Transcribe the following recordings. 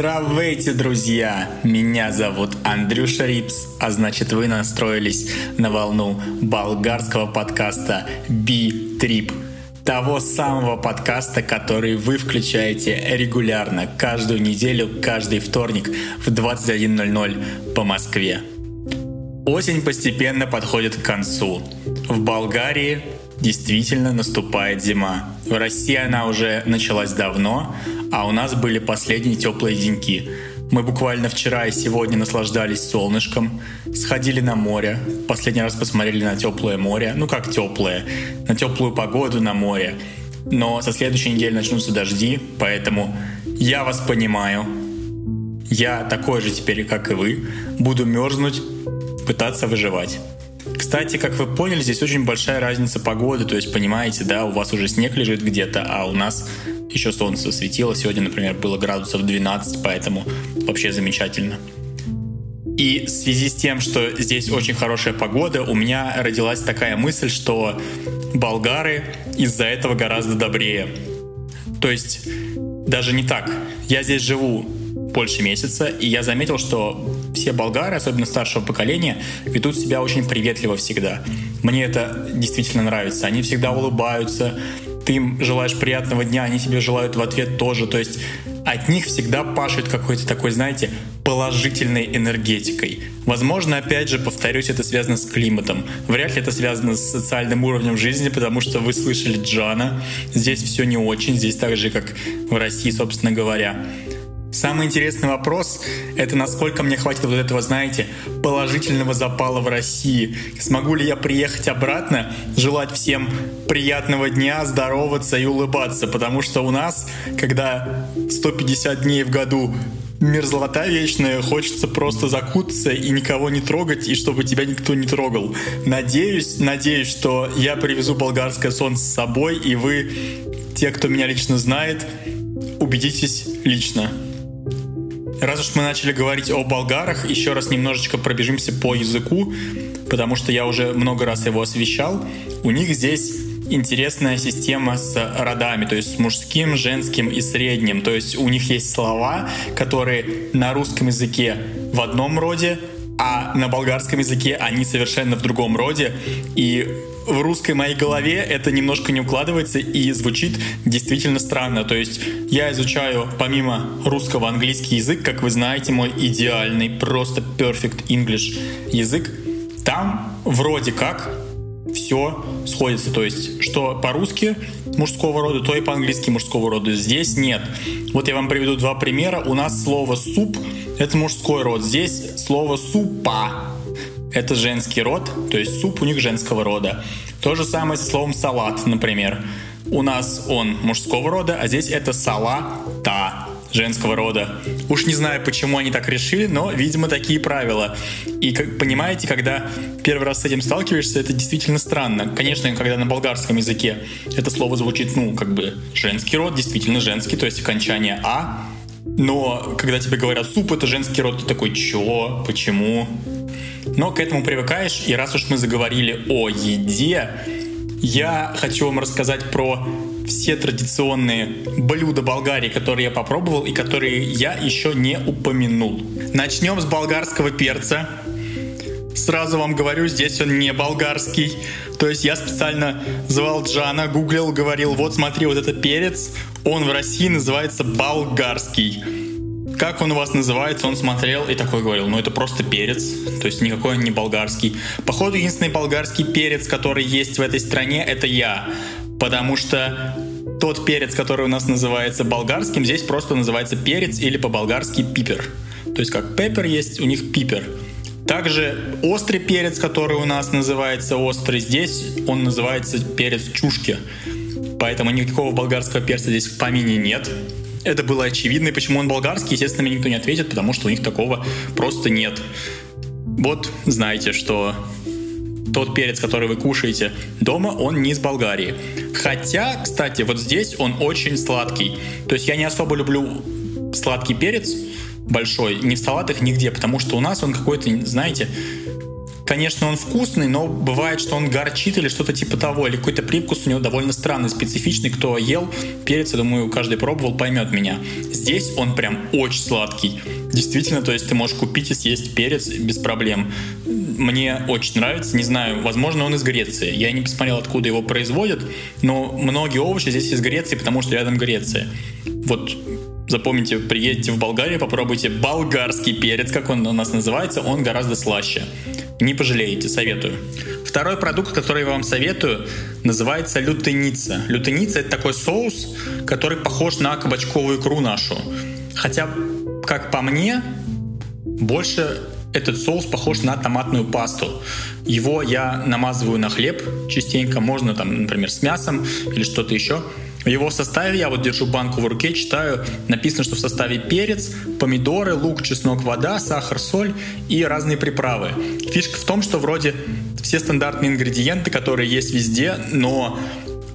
Здравейте, друзья! Меня зовут Андрюша Рипс, а значит вы настроились на волну болгарского подкаста B-Trip. Того самого подкаста, который вы включаете регулярно, каждую неделю, каждый вторник в 21.00 по Москве. Осень постепенно подходит к концу. В Болгарии действительно наступает зима. В России она уже началась давно, а у нас были последние теплые деньки. Мы буквально вчера и сегодня наслаждались солнышком, сходили на море, последний раз посмотрели на теплое море, ну как теплое, на теплую погоду на море. Но со следующей недели начнутся дожди, поэтому я вас понимаю. Я такой же теперь, как и вы, буду мерзнуть, пытаться выживать. Кстати, как вы поняли, здесь очень большая разница погоды, то есть, понимаете, да, у вас уже снег лежит где-то, а у нас еще солнце светило. Сегодня, например, было градусов 12, поэтому вообще замечательно. И в связи с тем, что здесь очень хорошая погода, у меня родилась такая мысль, что болгары из-за этого гораздо добрее. То есть даже не так. Я здесь живу больше месяца, и я заметил, что все болгары, особенно старшего поколения, ведут себя очень приветливо всегда. Мне это действительно нравится. Они всегда улыбаются, ты им желаешь приятного дня, они тебе желают в ответ тоже. То есть от них всегда пашет какой-то такой, знаете, положительной энергетикой. Возможно, опять же, повторюсь, это связано с климатом. Вряд ли это связано с социальным уровнем жизни, потому что вы слышали Джана. Здесь все не очень, здесь так же, как в России, собственно говоря. Самый интересный вопрос — это насколько мне хватит вот этого, знаете, положительного запала в России. Смогу ли я приехать обратно, желать всем приятного дня, здороваться и улыбаться, потому что у нас, когда 150 дней в году мерзлота вечная, хочется просто закутаться и никого не трогать, и чтобы тебя никто не трогал. Надеюсь, надеюсь, что я привезу болгарское солнце с собой, и вы, те, кто меня лично знает, убедитесь лично. Раз уж мы начали говорить о болгарах, еще раз немножечко пробежимся по языку, потому что я уже много раз его освещал. У них здесь интересная система с родами, то есть с мужским, женским и средним. То есть у них есть слова, которые на русском языке в одном роде, а на болгарском языке они совершенно в другом роде. И в русской моей голове это немножко не укладывается и звучит действительно странно. То есть я изучаю помимо русского английский язык, как вы знаете, мой идеальный, просто perfect English язык. Там вроде как все сходится. То есть, что по-русски мужского рода, то и по-английски мужского рода. Здесь нет. Вот я вам приведу два примера. У нас слово суп — это мужской род. Здесь слово супа это женский род, то есть суп у них женского рода. То же самое со словом салат, например. У нас он мужского рода, а здесь это салата женского рода. Уж не знаю, почему они так решили, но, видимо, такие правила. И, как понимаете, когда первый раз с этим сталкиваешься, это действительно странно. Конечно, когда на болгарском языке это слово звучит, ну, как бы женский род, действительно женский, то есть окончание «а», но когда тебе говорят «суп» — это женский род, ты такой «чё? Почему?» Но к этому привыкаешь, и раз уж мы заговорили о еде, я хочу вам рассказать про все традиционные блюда Болгарии, которые я попробовал и которые я еще не упомянул. Начнем с болгарского перца. Сразу вам говорю, здесь он не болгарский. То есть я специально звал Джана, гуглил, говорил, вот смотри, вот это перец, он в России называется болгарский как он у вас называется, он смотрел и такой говорил, ну это просто перец, то есть никакой он не болгарский. Походу, единственный болгарский перец, который есть в этой стране, это я, потому что тот перец, который у нас называется болгарским, здесь просто называется перец или по-болгарски пипер. То есть как пеппер есть, у них пипер. Также острый перец, который у нас называется острый, здесь он называется перец чушки. Поэтому никакого болгарского перца здесь в помине нет это было очевидно. И почему он болгарский, естественно, мне никто не ответит, потому что у них такого просто нет. Вот знаете, что тот перец, который вы кушаете дома, он не из Болгарии. Хотя, кстати, вот здесь он очень сладкий. То есть я не особо люблю сладкий перец большой, ни в салатах, нигде, потому что у нас он какой-то, знаете, конечно, он вкусный, но бывает, что он горчит или что-то типа того, или какой-то привкус у него довольно странный, специфичный. Кто ел перец, я думаю, каждый пробовал, поймет меня. Здесь он прям очень сладкий. Действительно, то есть ты можешь купить и съесть перец без проблем. Мне очень нравится, не знаю, возможно, он из Греции. Я не посмотрел, откуда его производят, но многие овощи здесь из Греции, потому что рядом Греция. Вот запомните, приедете в Болгарию, попробуйте болгарский перец, как он у нас называется, он гораздо слаще. Не пожалеете, советую. Второй продукт, который я вам советую, называется лютеница. Лютеница это такой соус, который похож на кабачковую икру нашу. Хотя, как по мне, больше этот соус похож на томатную пасту. Его я намазываю на хлеб частенько, можно там, например, с мясом или что-то еще. В его составе, я вот держу банку в руке, читаю, написано, что в составе перец, помидоры, лук, чеснок, вода, сахар, соль и разные приправы. Фишка в том, что вроде все стандартные ингредиенты, которые есть везде, но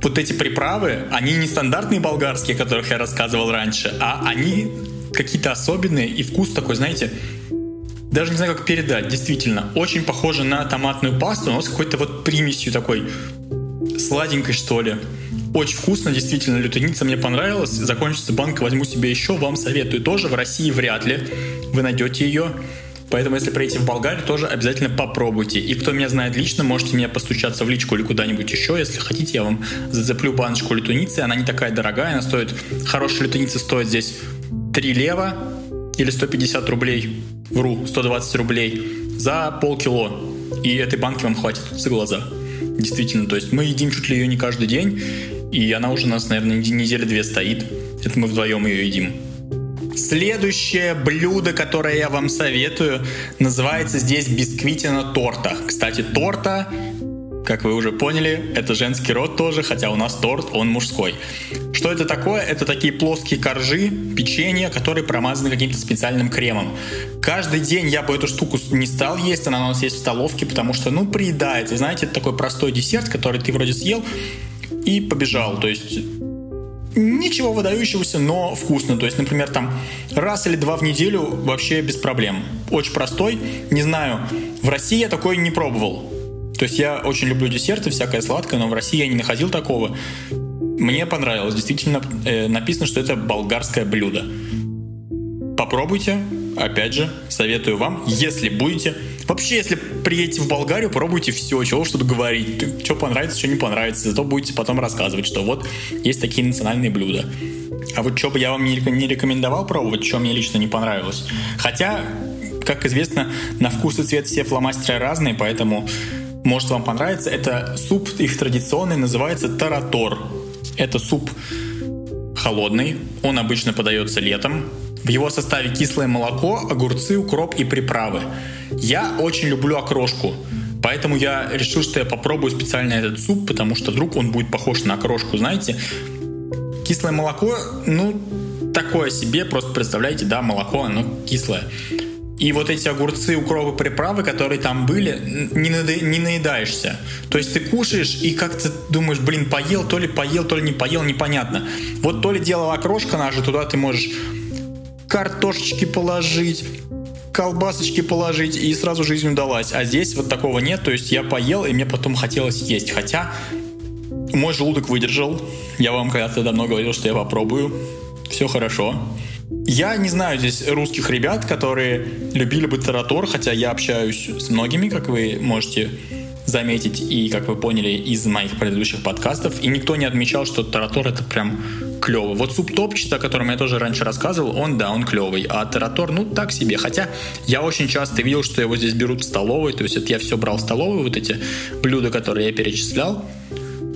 вот эти приправы, они не стандартные болгарские, о которых я рассказывал раньше, а они какие-то особенные, и вкус такой, знаете, даже не знаю, как передать, действительно, очень похоже на томатную пасту, но с какой-то вот примесью такой сладенькой, что ли. Очень вкусно, действительно, лютеница мне понравилась. Закончится банка, возьму себе еще, вам советую тоже. В России вряд ли вы найдете ее. Поэтому, если приедете в Болгарию, тоже обязательно попробуйте. И кто меня знает лично, можете мне постучаться в личку или куда-нибудь еще. Если хотите, я вам зацеплю баночку лютуницы. Она не такая дорогая, она стоит... Хорошая лютуница стоит здесь 3 лева или 150 рублей. Вру, 120 рублей за полкило. И этой банки вам хватит за глаза. Действительно, то есть мы едим чуть ли ее не каждый день. И она уже у нас, наверное, недели две стоит. Это мы вдвоем ее едим. Следующее блюдо, которое я вам советую, называется здесь бисквитина торта. Кстати, торта, как вы уже поняли, это женский род тоже, хотя у нас торт, он мужской. Что это такое? Это такие плоские коржи, печенье, которые промазаны каким-то специальным кремом. Каждый день я бы эту штуку не стал есть, она у нас есть в столовке, потому что, ну, приедается. Знаете, это такой простой десерт, который ты вроде съел, и побежал. То есть ничего выдающегося, но вкусно. То есть, например, там раз или два в неделю вообще без проблем. Очень простой. Не знаю, в России я такой не пробовал. То есть я очень люблю десерты, всякое сладкое, но в России я не находил такого. Мне понравилось. Действительно, э, написано, что это болгарское блюдо. Попробуйте. Опять же, советую вам, если будете Вообще, если приедете в Болгарию, пробуйте все, чего уж тут говорить. Что понравится, что не понравится. Зато будете потом рассказывать, что вот есть такие национальные блюда. А вот что бы я вам не рекомендовал пробовать, что мне лично не понравилось. Хотя, как известно, на вкус и цвет все фломастеры разные, поэтому может вам понравится. Это суп их традиционный, называется таратор. Это суп холодный, он обычно подается летом. В его составе кислое молоко, огурцы, укроп и приправы. Я очень люблю окрошку. Поэтому я решил, что я попробую специально этот суп, потому что вдруг он будет похож на окрошку, знаете. Кислое молоко, ну, такое себе, просто представляете, да, молоко, оно кислое. И вот эти огурцы, укропы, приправы, которые там были, не, нада... не наедаешься. То есть ты кушаешь и как-то думаешь, блин, поел, то ли поел, то ли не поел, непонятно. Вот то ли делала окрошка наша, туда ты можешь картошечки положить, колбасочки положить, и сразу жизнь удалась. А здесь вот такого нет, то есть я поел, и мне потом хотелось есть. Хотя мой желудок выдержал. Я вам когда-то давно говорил, что я попробую. Все хорошо. Я не знаю здесь русских ребят, которые любили бы таратор, хотя я общаюсь с многими, как вы можете заметить, и как вы поняли из моих предыдущих подкастов, и никто не отмечал, что таратор это прям клево. Вот суп топчется, о котором я тоже раньше рассказывал, он, да, он клевый. А таратор, ну, так себе. Хотя я очень часто видел, что его здесь берут в столовой. То есть это я все брал в столовую, вот эти блюда, которые я перечислял.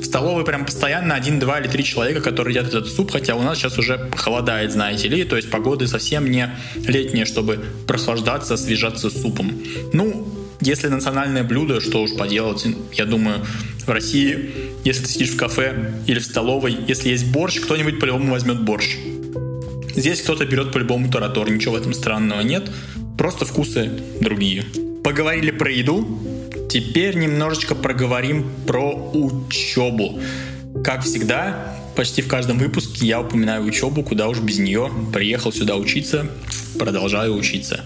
В столовой прям постоянно один, два или три человека, которые едят этот суп, хотя у нас сейчас уже холодает, знаете ли, то есть погоды совсем не летние, чтобы прохлаждаться, освежаться супом. Ну, если национальное блюдо, что уж поделать, я думаю, в России, если ты сидишь в кафе или в столовой, если есть борщ, кто-нибудь по-любому возьмет борщ. Здесь кто-то берет по-любому таратор, ничего в этом странного нет, просто вкусы другие. Поговорили про еду, теперь немножечко проговорим про учебу. Как всегда, почти в каждом выпуске я упоминаю учебу, куда уж без нее. Приехал сюда учиться, продолжаю учиться.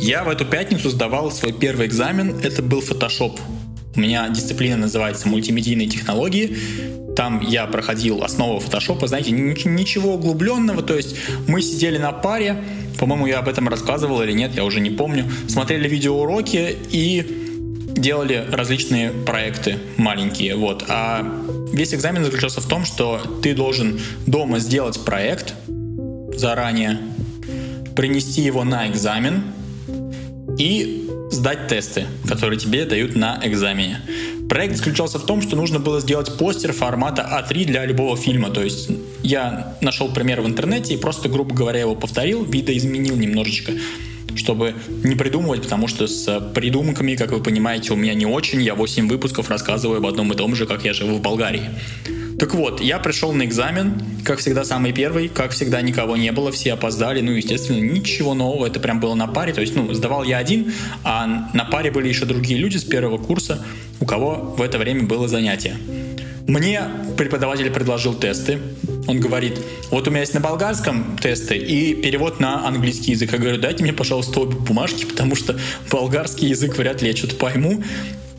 Я в эту пятницу сдавал свой первый экзамен. Это был Photoshop. У меня дисциплина называется мультимедийные технологии. Там я проходил основу фотошопа, знаете, ничего углубленного, то есть мы сидели на паре, по-моему, я об этом рассказывал или нет, я уже не помню, смотрели видеоуроки и делали различные проекты маленькие, вот. А весь экзамен заключался в том, что ты должен дома сделать проект заранее, принести его на экзамен и сдать тесты, которые тебе дают на экзамене. Проект заключался в том, что нужно было сделать постер формата А3 для любого фильма. То есть я нашел пример в интернете и просто, грубо говоря, его повторил, видоизменил немножечко чтобы не придумывать, потому что с придумками, как вы понимаете, у меня не очень. Я 8 выпусков рассказываю об одном и том же, как я живу в Болгарии. Так вот, я пришел на экзамен, как всегда самый первый, как всегда никого не было, все опоздали, ну, естественно, ничего нового, это прям было на паре, то есть, ну, сдавал я один, а на паре были еще другие люди с первого курса, у кого в это время было занятие. Мне преподаватель предложил тесты. Он говорит, вот у меня есть на болгарском тесты и перевод на английский язык. Я говорю, дайте мне, пожалуйста, обе бумажки, потому что болгарский язык вряд ли я что-то пойму.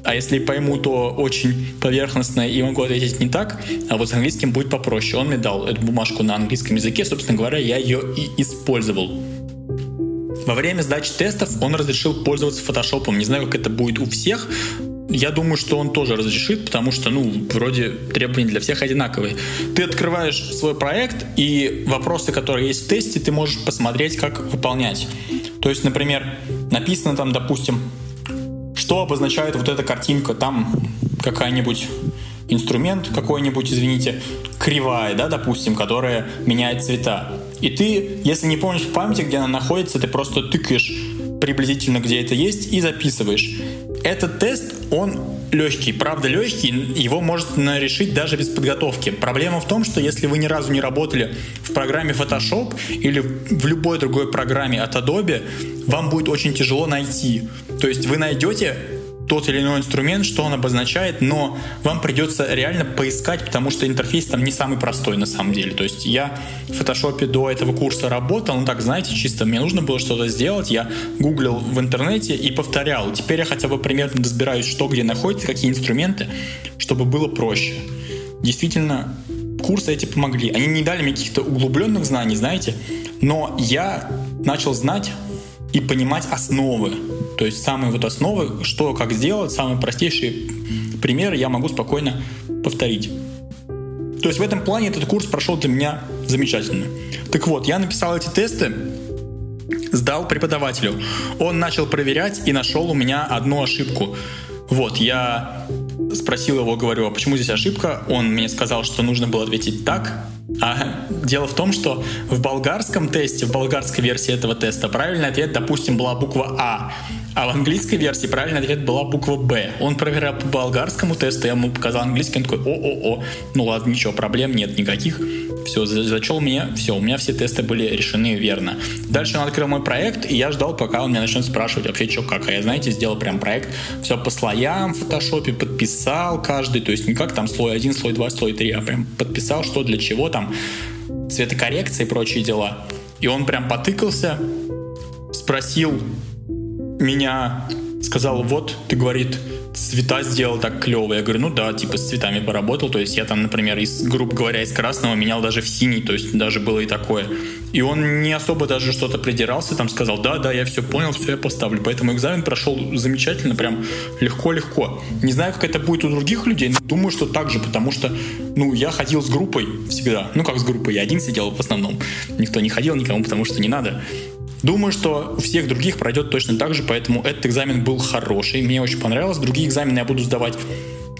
А если пойму, то очень поверхностно и могу ответить не так, а вот с английским будет попроще. Он мне дал эту бумажку на английском языке, собственно говоря, я ее и использовал. Во время сдачи тестов он разрешил пользоваться фотошопом. Не знаю, как это будет у всех, я думаю, что он тоже разрешит, потому что, ну, вроде требования для всех одинаковые. Ты открываешь свой проект, и вопросы, которые есть в тесте, ты можешь посмотреть, как выполнять. То есть, например, написано там, допустим, что обозначает вот эта картинка? Там какая-нибудь инструмент какой-нибудь, извините, кривая, да, допустим, которая меняет цвета. И ты, если не помнишь в памяти, где она находится, ты просто тыкаешь приблизительно, где это есть, и записываешь. Этот тест, он легкий, правда легкий, его можно решить даже без подготовки. Проблема в том, что если вы ни разу не работали в программе Photoshop или в любой другой программе от Adobe, вам будет очень тяжело найти. То есть вы найдете тот или иной инструмент, что он обозначает, но вам придется реально поискать, потому что интерфейс там не самый простой на самом деле. То есть я в фотошопе до этого курса работал, ну так, знаете, чисто мне нужно было что-то сделать, я гуглил в интернете и повторял. Теперь я хотя бы примерно разбираюсь, что где находится, какие инструменты, чтобы было проще. Действительно, курсы эти помогли. Они не дали мне каких-то углубленных знаний, знаете, но я начал знать и понимать основы. То есть самые вот основы, что как сделать, самые простейшие примеры я могу спокойно повторить. То есть в этом плане этот курс прошел для меня замечательно. Так вот, я написал эти тесты, сдал преподавателю. Он начал проверять и нашел у меня одну ошибку. Вот, я спросил его, говорю, а почему здесь ошибка? Он мне сказал, что нужно было ответить так, а дело в том, что в болгарском тесте, в болгарской версии этого теста правильный ответ, допустим, была буква А. А в английской версии правильный ответ была буква Б. Он проверял по болгарскому тесту, я ему показал английский, он такой, о-о-о, ну ладно, ничего, проблем нет никаких. Все, зачел мне, все, у меня все тесты были решены верно. Дальше он открыл мой проект, и я ждал, пока он меня начнет спрашивать вообще, что как. А я, знаете, сделал прям проект, все по слоям в фотошопе, подписал каждый, то есть не как там слой 1, слой 2, слой 3, а прям подписал, что для чего там, цветокоррекция и прочие дела. И он прям потыкался, спросил, меня сказал, вот, ты, говорит, цвета сделал так клево. Я говорю, ну да, типа с цветами поработал. То есть я там, например, из, грубо говоря, из красного менял даже в синий, то есть даже было и такое. И он не особо даже что-то придирался, там сказал, да, да, я все понял, все я поставлю. Поэтому экзамен прошел замечательно, прям легко-легко. Не знаю, как это будет у других людей, но думаю, что так же, потому что, ну, я ходил с группой всегда. Ну, как с группой, я один сидел в основном. Никто не ходил никому, потому что не надо. Думаю, что у всех других пройдет точно так же, поэтому этот экзамен был хороший, мне очень понравилось. Другие экзамены я буду сдавать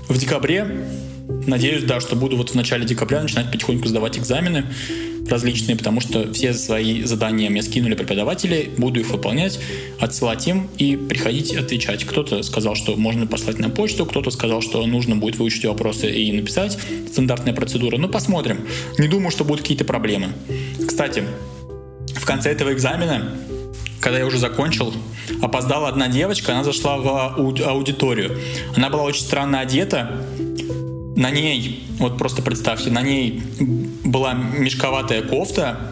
в декабре. Надеюсь, да, что буду вот в начале декабря начинать потихоньку сдавать экзамены различные, потому что все свои задания мне скинули преподаватели, буду их выполнять, отсылать им и приходить отвечать. Кто-то сказал, что можно послать на почту, кто-то сказал, что нужно будет выучить вопросы и написать. Стандартная процедура. Ну, посмотрим. Не думаю, что будут какие-то проблемы. Кстати, в конце этого экзамена, когда я уже закончил, опоздала одна девочка, она зашла в аудиторию. Она была очень странно одета. На ней, вот просто представьте, на ней была мешковатая кофта,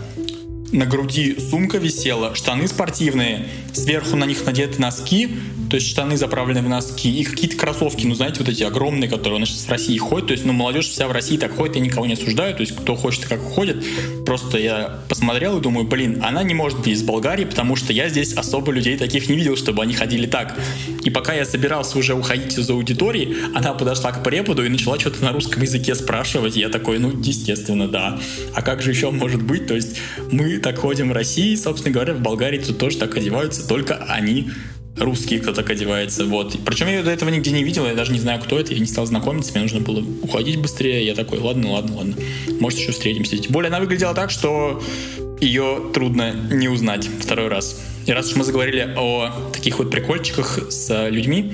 на груди сумка висела, штаны спортивные, сверху на них надеты носки, то есть штаны заправлены в носки, и какие-то кроссовки, ну, знаете, вот эти огромные, которые у нас сейчас в России ходят, то есть, ну, молодежь вся в России так ходит, я никого не осуждаю, то есть, кто хочет, как ходит, просто я посмотрел и думаю, блин, она не может быть из Болгарии, потому что я здесь особо людей таких не видел, чтобы они ходили так. И пока я собирался уже уходить из аудитории, она подошла к преподу и начала что-то на русском языке спрашивать, я такой, ну, естественно, да. А как же еще может быть? То есть, мы так ходим в России, собственно говоря, в Болгарии тут тоже так одеваются, только они русские, кто так одевается. Вот. Причем я до этого нигде не видел, я даже не знаю, кто это, я не стал знакомиться, мне нужно было уходить быстрее. Я такой, ладно, ладно, ладно. Может, еще встретимся. Тем более она выглядела так, что ее трудно не узнать второй раз. И раз уж мы заговорили о таких вот прикольчиках с людьми,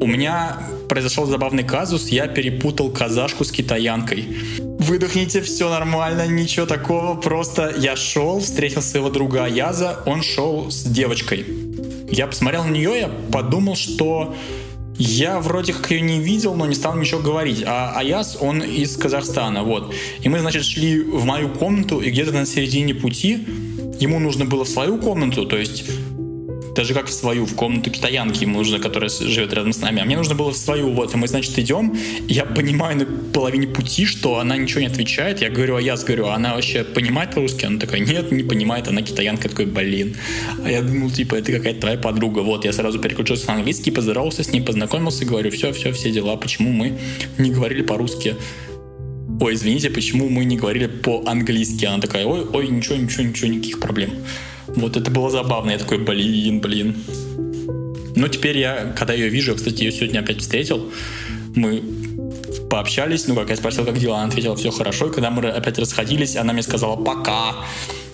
у меня произошел забавный казус, я перепутал казашку с китаянкой. Выдохните, все нормально, ничего такого, просто я шел, встретил своего друга Аяза, он шел с девочкой. Я посмотрел на нее, я подумал, что я вроде как ее не видел, но не стал ничего говорить. А Аяс, он из Казахстана, вот. И мы, значит, шли в мою комнату, и где-то на середине пути ему нужно было в свою комнату, то есть даже как в свою, в комнату китаянки ему нужно, которая живет рядом с нами. А мне нужно было в свою, вот, и мы, значит, идем, я понимаю на половине пути, что она ничего не отвечает. Я говорю, а я говорю, а она вообще понимает по-русски? Она такая, нет, не понимает, она китаянка. Я такой, блин. А я думал, типа, это какая-то твоя подруга. Вот, я сразу переключился на английский, поздоровался с ней, познакомился, говорю, все, все, все дела, почему мы не говорили по-русски? Ой, извините, почему мы не говорили по-английски? Она такая, ой, ой, ничего, ничего, ничего, никаких проблем. Вот это было забавно. Я такой, блин, блин. Но теперь я, когда ее вижу, кстати, ее сегодня опять встретил, мы пообщались, ну как, я спросил, как дела, она ответила, все хорошо, и когда мы опять расходились, она мне сказала «пока»,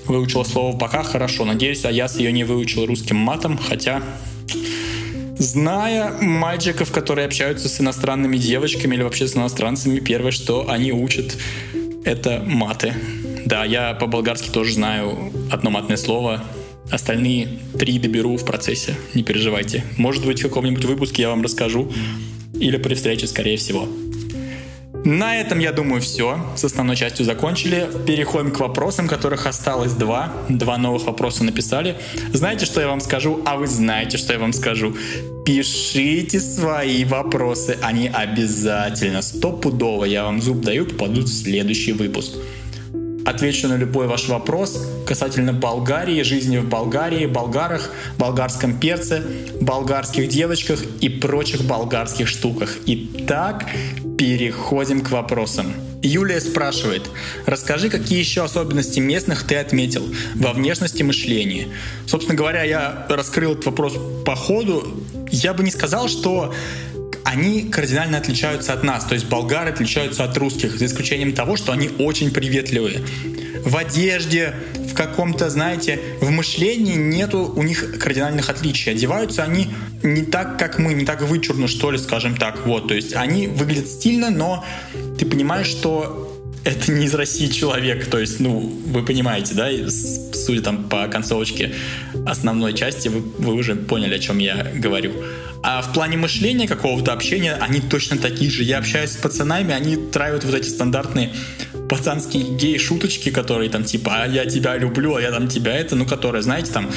выучила слово «пока» хорошо, надеюсь, а я с ее не выучил русским матом, хотя Зная мальчиков, которые общаются с иностранными девочками или вообще с иностранцами, первое, что они учат, это маты. Да, я по-болгарски тоже знаю одно матное слово. Остальные три доберу в процессе, не переживайте. Может быть, в каком-нибудь выпуске я вам расскажу. Или при встрече, скорее всего. На этом, я думаю, все. С основной частью закончили. Переходим к вопросам, которых осталось два. Два новых вопроса написали. Знаете, что я вам скажу? А вы знаете, что я вам скажу. Пишите свои вопросы. Они обязательно, стопудово, я вам зуб даю, попадут в следующий выпуск отвечу на любой ваш вопрос касательно Болгарии, жизни в Болгарии, болгарах, болгарском перце, болгарских девочках и прочих болгарских штуках. Итак, переходим к вопросам. Юлия спрашивает, расскажи, какие еще особенности местных ты отметил во внешности мышления. Собственно говоря, я раскрыл этот вопрос по ходу. Я бы не сказал, что они кардинально отличаются от нас. То есть болгары отличаются от русских, за исключением того, что они очень приветливые. В одежде, в каком-то, знаете, в мышлении нету у них кардинальных отличий. Одеваются они не так, как мы, не так вычурно, что ли, скажем так. Вот, то есть они выглядят стильно, но ты понимаешь, что это не из России человек, то есть, ну, вы понимаете, да, судя там по концовочке основной части, вы, вы уже поняли, о чем я говорю. А в плане мышления какого-то общения они точно такие же. Я общаюсь с пацанами, они травят вот эти стандартные пацанские гей-шуточки, которые там типа, а я тебя люблю, а я там тебя это, ну, которые, знаете, там,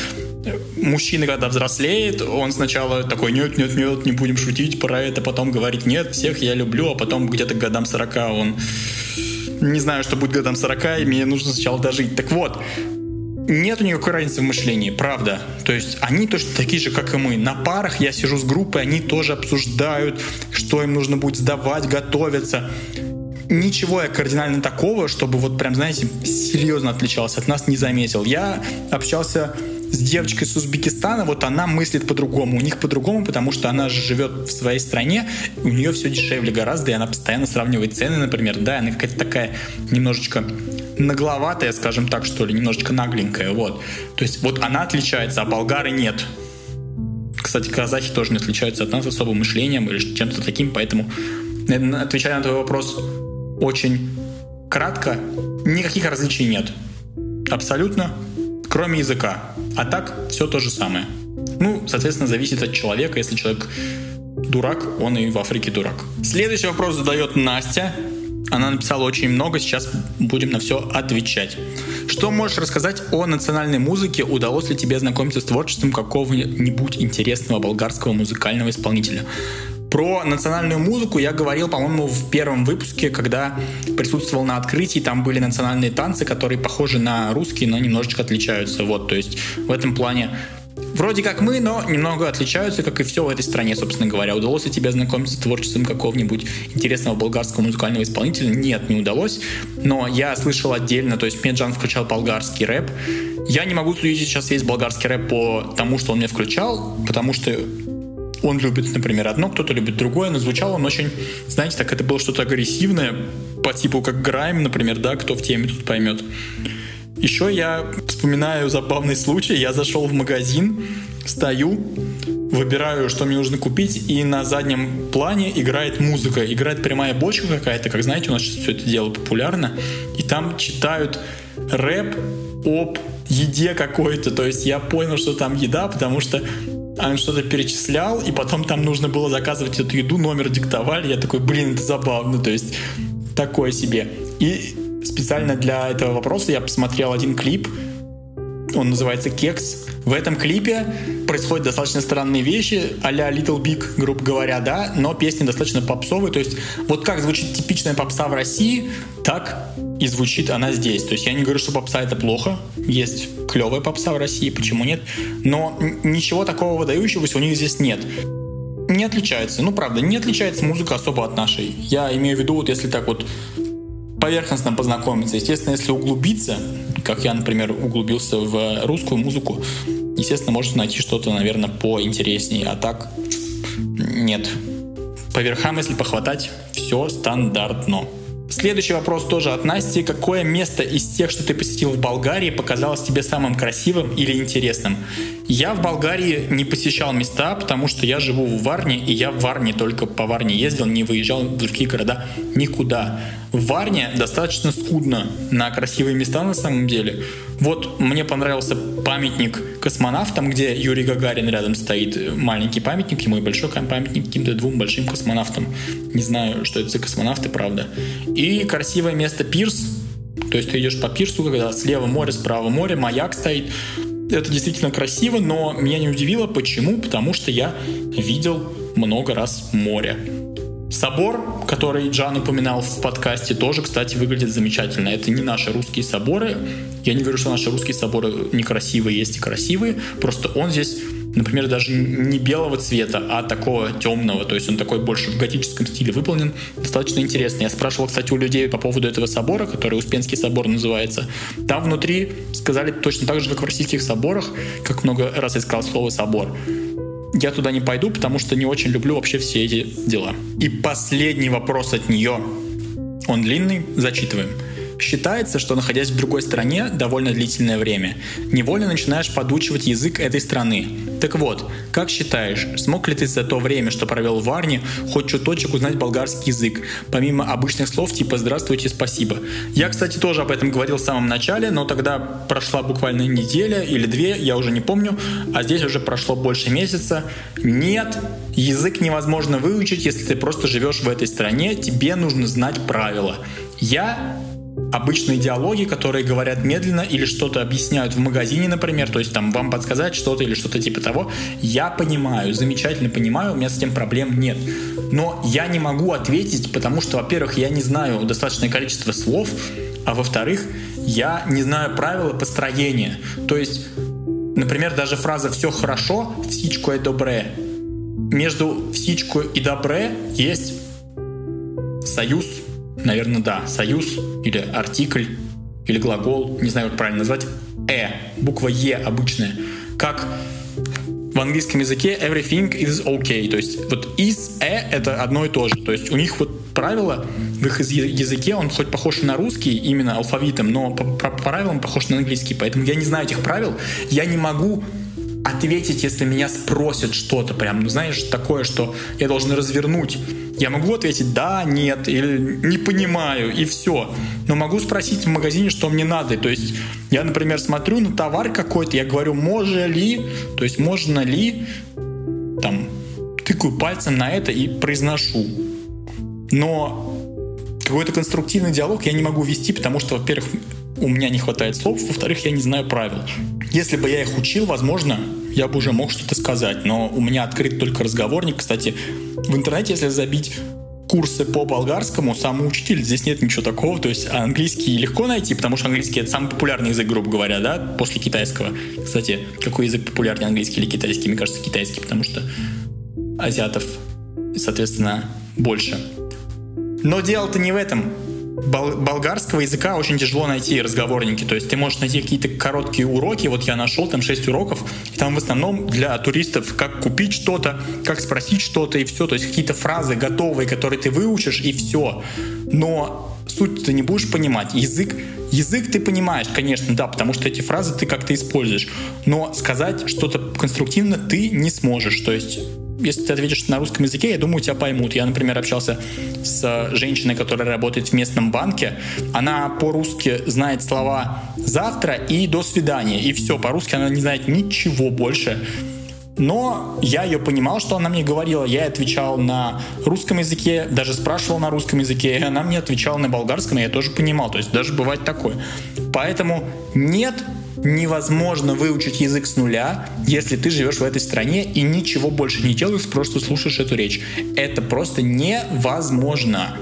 мужчина, когда взрослеет, он сначала такой, нет, нет, нет, не будем шутить про это, потом говорит, нет, всех я люблю, а потом где-то к годам 40 он не знаю, что будет годам 40, и мне нужно сначала дожить. Так вот, Нету никакой разницы в мышлении, правда. То есть они точно такие же, как и мы. На парах я сижу с группой, они тоже обсуждают, что им нужно будет сдавать, готовиться. Ничего я кардинально такого, чтобы вот прям, знаете, серьезно отличался от нас, не заметил. Я общался девочкой с Узбекистана, вот она мыслит по-другому. У них по-другому, потому что она живет в своей стране, у нее все дешевле гораздо, и она постоянно сравнивает цены, например. Да, она какая-то такая немножечко нагловатая, скажем так, что ли, немножечко нагленькая, вот. То есть вот она отличается, а болгары нет. Кстати, казахи тоже не отличаются от нас особым мышлением или чем-то таким, поэтому, отвечая на твой вопрос очень кратко, никаких различий нет. Абсолютно, кроме языка. А так, все то же самое. Ну, соответственно, зависит от человека. Если человек дурак, он и в Африке дурак. Следующий вопрос задает Настя. Она написала очень много, сейчас будем на все отвечать. Что можешь рассказать о национальной музыке? Удалось ли тебе знакомиться с творчеством какого-нибудь интересного болгарского музыкального исполнителя? Про национальную музыку я говорил, по-моему, в первом выпуске, когда присутствовал на открытии. Там были национальные танцы, которые похожи на русские, но немножечко отличаются. Вот, то есть в этом плане вроде как мы, но немного отличаются, как и все в этой стране, собственно говоря. Удалось ли тебе ознакомиться с творчеством какого-нибудь интересного болгарского музыкального исполнителя? Нет, не удалось. Но я слышал отдельно, то есть мне Джан включал болгарский рэп. Я не могу судить сейчас весь болгарский рэп по тому, что он мне включал, потому что он любит, например, одно, кто-то любит другое, но звучал он очень, знаете, так это было что-то агрессивное, по типу как Грайм, например, да, кто в теме тут поймет. Еще я вспоминаю забавный случай. Я зашел в магазин, стою, выбираю, что мне нужно купить, и на заднем плане играет музыка. Играет прямая бочка какая-то, как знаете, у нас сейчас все это дело популярно. И там читают рэп об еде какой-то. То есть я понял, что там еда, потому что что-то перечислял, и потом там нужно было заказывать эту еду, номер диктовали. Я такой, блин, это забавно. То есть такое себе. И специально для этого вопроса я посмотрел один клип, он называется «Кекс». В этом клипе происходят достаточно странные вещи, а-ля Little Big, грубо говоря, да, но песни достаточно попсовые, то есть вот как звучит типичная попса в России, так и звучит она здесь. То есть я не говорю, что попса это плохо, есть клевая попса в России, почему нет, но ничего такого выдающегося у них здесь нет не отличается. Ну, правда, не отличается музыка особо от нашей. Я имею в виду, вот если так вот поверхностно познакомиться. Естественно, если углубиться, как я, например, углубился в русскую музыку, естественно, можно найти что-то, наверное, поинтереснее. А так нет. По верхам, если похватать, все стандартно. Следующий вопрос тоже от Насти. Какое место из тех, что ты посетил в Болгарии, показалось тебе самым красивым или интересным? Я в Болгарии не посещал места, потому что я живу в Варне, и я в Варне только по Варне ездил, не выезжал в другие города никуда. В Варне достаточно скудно на красивые места на самом деле. Вот мне понравился памятник космонавтам, где Юрий Гагарин рядом стоит. Маленький памятник ему и большой памятник каким-то двум большим космонавтам. Не знаю, что это за космонавты, правда. И красивое место Пирс. То есть ты идешь по пирсу, когда слева море, справа море, маяк стоит. Это действительно красиво, но меня не удивило. Почему? Потому что я видел много раз море. Собор, который Джан упоминал в подкасте, тоже, кстати, выглядит замечательно. Это не наши русские соборы. Я не говорю, что наши русские соборы некрасивые, есть и красивые. Просто он здесь, например, даже не белого цвета, а такого темного. То есть он такой больше в готическом стиле выполнен. Достаточно интересно. Я спрашивал, кстати, у людей по поводу этого собора, который Успенский собор называется. Там внутри сказали точно так же, как в российских соборах, как много раз я сказал слово «собор» я туда не пойду, потому что не очень люблю вообще все эти дела. И последний вопрос от нее. Он длинный, зачитываем. Считается, что находясь в другой стране довольно длительное время, невольно начинаешь подучивать язык этой страны. Так вот, как считаешь, смог ли ты за то время, что провел в Варне, хоть чуточек узнать болгарский язык, помимо обычных слов типа «здравствуйте», «спасибо»? Я, кстати, тоже об этом говорил в самом начале, но тогда прошла буквально неделя или две, я уже не помню, а здесь уже прошло больше месяца. Нет, язык невозможно выучить, если ты просто живешь в этой стране, тебе нужно знать правила. Я обычные диалоги, которые говорят медленно или что-то объясняют в магазине, например, то есть там вам подсказать что-то или что-то типа того, я понимаю, замечательно понимаю, у меня с этим проблем нет. Но я не могу ответить, потому что, во-первых, я не знаю достаточное количество слов, а во-вторых, я не знаю правила построения. То есть, например, даже фраза «все хорошо», «всичко и добре». Между «всичко» и «добре» есть союз наверное, да, союз или артикль или глагол, не знаю, как правильно назвать, э, буква е обычная, как в английском языке everything is okay, то есть вот is, э это одно и то же, то есть у них вот правило в их языке, он хоть похож на русский именно алфавитом, но по, по правилам похож на английский, поэтому я не знаю этих правил, я не могу ответить, если меня спросят что-то прям, ну знаешь, такое, что я должен развернуть. Я могу ответить да, нет, или не понимаю, и все. Но могу спросить в магазине, что мне надо. То есть я, например, смотрю на товар какой-то, я говорю, можно ли, то есть можно ли, там, тыкаю пальцем на это и произношу. Но какой-то конструктивный диалог я не могу вести, потому что, во-первых, у меня не хватает слов, во-вторых, я не знаю правил. Если бы я их учил, возможно, я бы уже мог что-то сказать, но у меня открыт только разговорник. Кстати, в интернете, если забить курсы по болгарскому, самый учитель, здесь нет ничего такого, то есть английский легко найти, потому что английский это самый популярный язык, грубо говоря, да, после китайского. Кстати, какой язык популярнее, английский или китайский? Мне кажется, китайский, потому что азиатов, соответственно, больше. Но дело-то не в этом бол- болгарского языка очень тяжело найти разговорники. То есть ты можешь найти какие-то короткие уроки. Вот я нашел там 6 уроков. И там в основном для туристов, как купить что-то, как спросить что-то и все. То есть какие-то фразы готовые, которые ты выучишь и все. Но суть ты не будешь понимать. Язык Язык ты понимаешь, конечно, да, потому что эти фразы ты как-то используешь. Но сказать что-то конструктивно ты не сможешь. То есть если ты ответишь на русском языке, я думаю, тебя поймут. Я, например, общался с женщиной, которая работает в местном банке. Она по-русски знает слова «завтра» и «до свидания». И все, по-русски она не знает ничего больше. Но я ее понимал, что она мне говорила. Я отвечал на русском языке, даже спрашивал на русском языке, и она мне отвечала на болгарском, и я тоже понимал. То есть даже бывает такое. Поэтому нет невозможно выучить язык с нуля, если ты живешь в этой стране и ничего больше не делаешь, просто слушаешь эту речь. Это просто невозможно.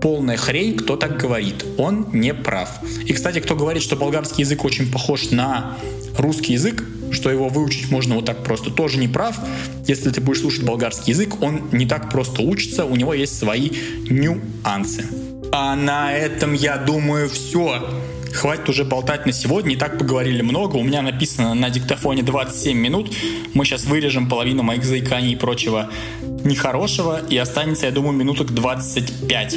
Полная хрень, кто так говорит. Он не прав. И, кстати, кто говорит, что болгарский язык очень похож на русский язык, что его выучить можно вот так просто, тоже не прав. Если ты будешь слушать болгарский язык, он не так просто учится, у него есть свои нюансы. А на этом, я думаю, все хватит уже болтать на сегодня. И так поговорили много. У меня написано на диктофоне 27 минут. Мы сейчас вырежем половину моих заиканий и прочего нехорошего. И останется, я думаю, минуток 25.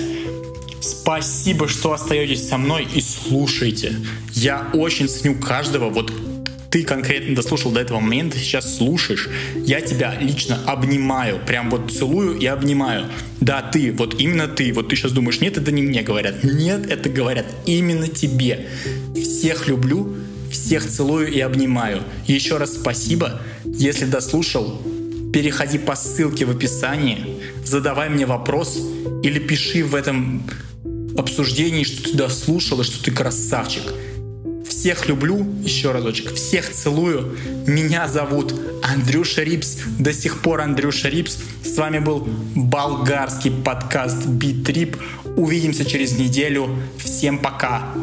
Спасибо, что остаетесь со мной и слушайте. Я очень ценю каждого. Вот ты конкретно дослушал до этого момента, сейчас слушаешь, я тебя лично обнимаю, прям вот целую и обнимаю. Да, ты, вот именно ты, вот ты сейчас думаешь, нет, это не мне говорят. Нет, это говорят именно тебе. Всех люблю, всех целую и обнимаю. Еще раз спасибо. Если дослушал, переходи по ссылке в описании, задавай мне вопрос или пиши в этом обсуждении, что ты дослушал и что ты красавчик. Всех люблю, еще разочек, всех целую. Меня зовут Андрюша Рипс, до сих пор Андрюша Рипс. С вами был болгарский подкаст Битрип. Увидимся через неделю. Всем пока.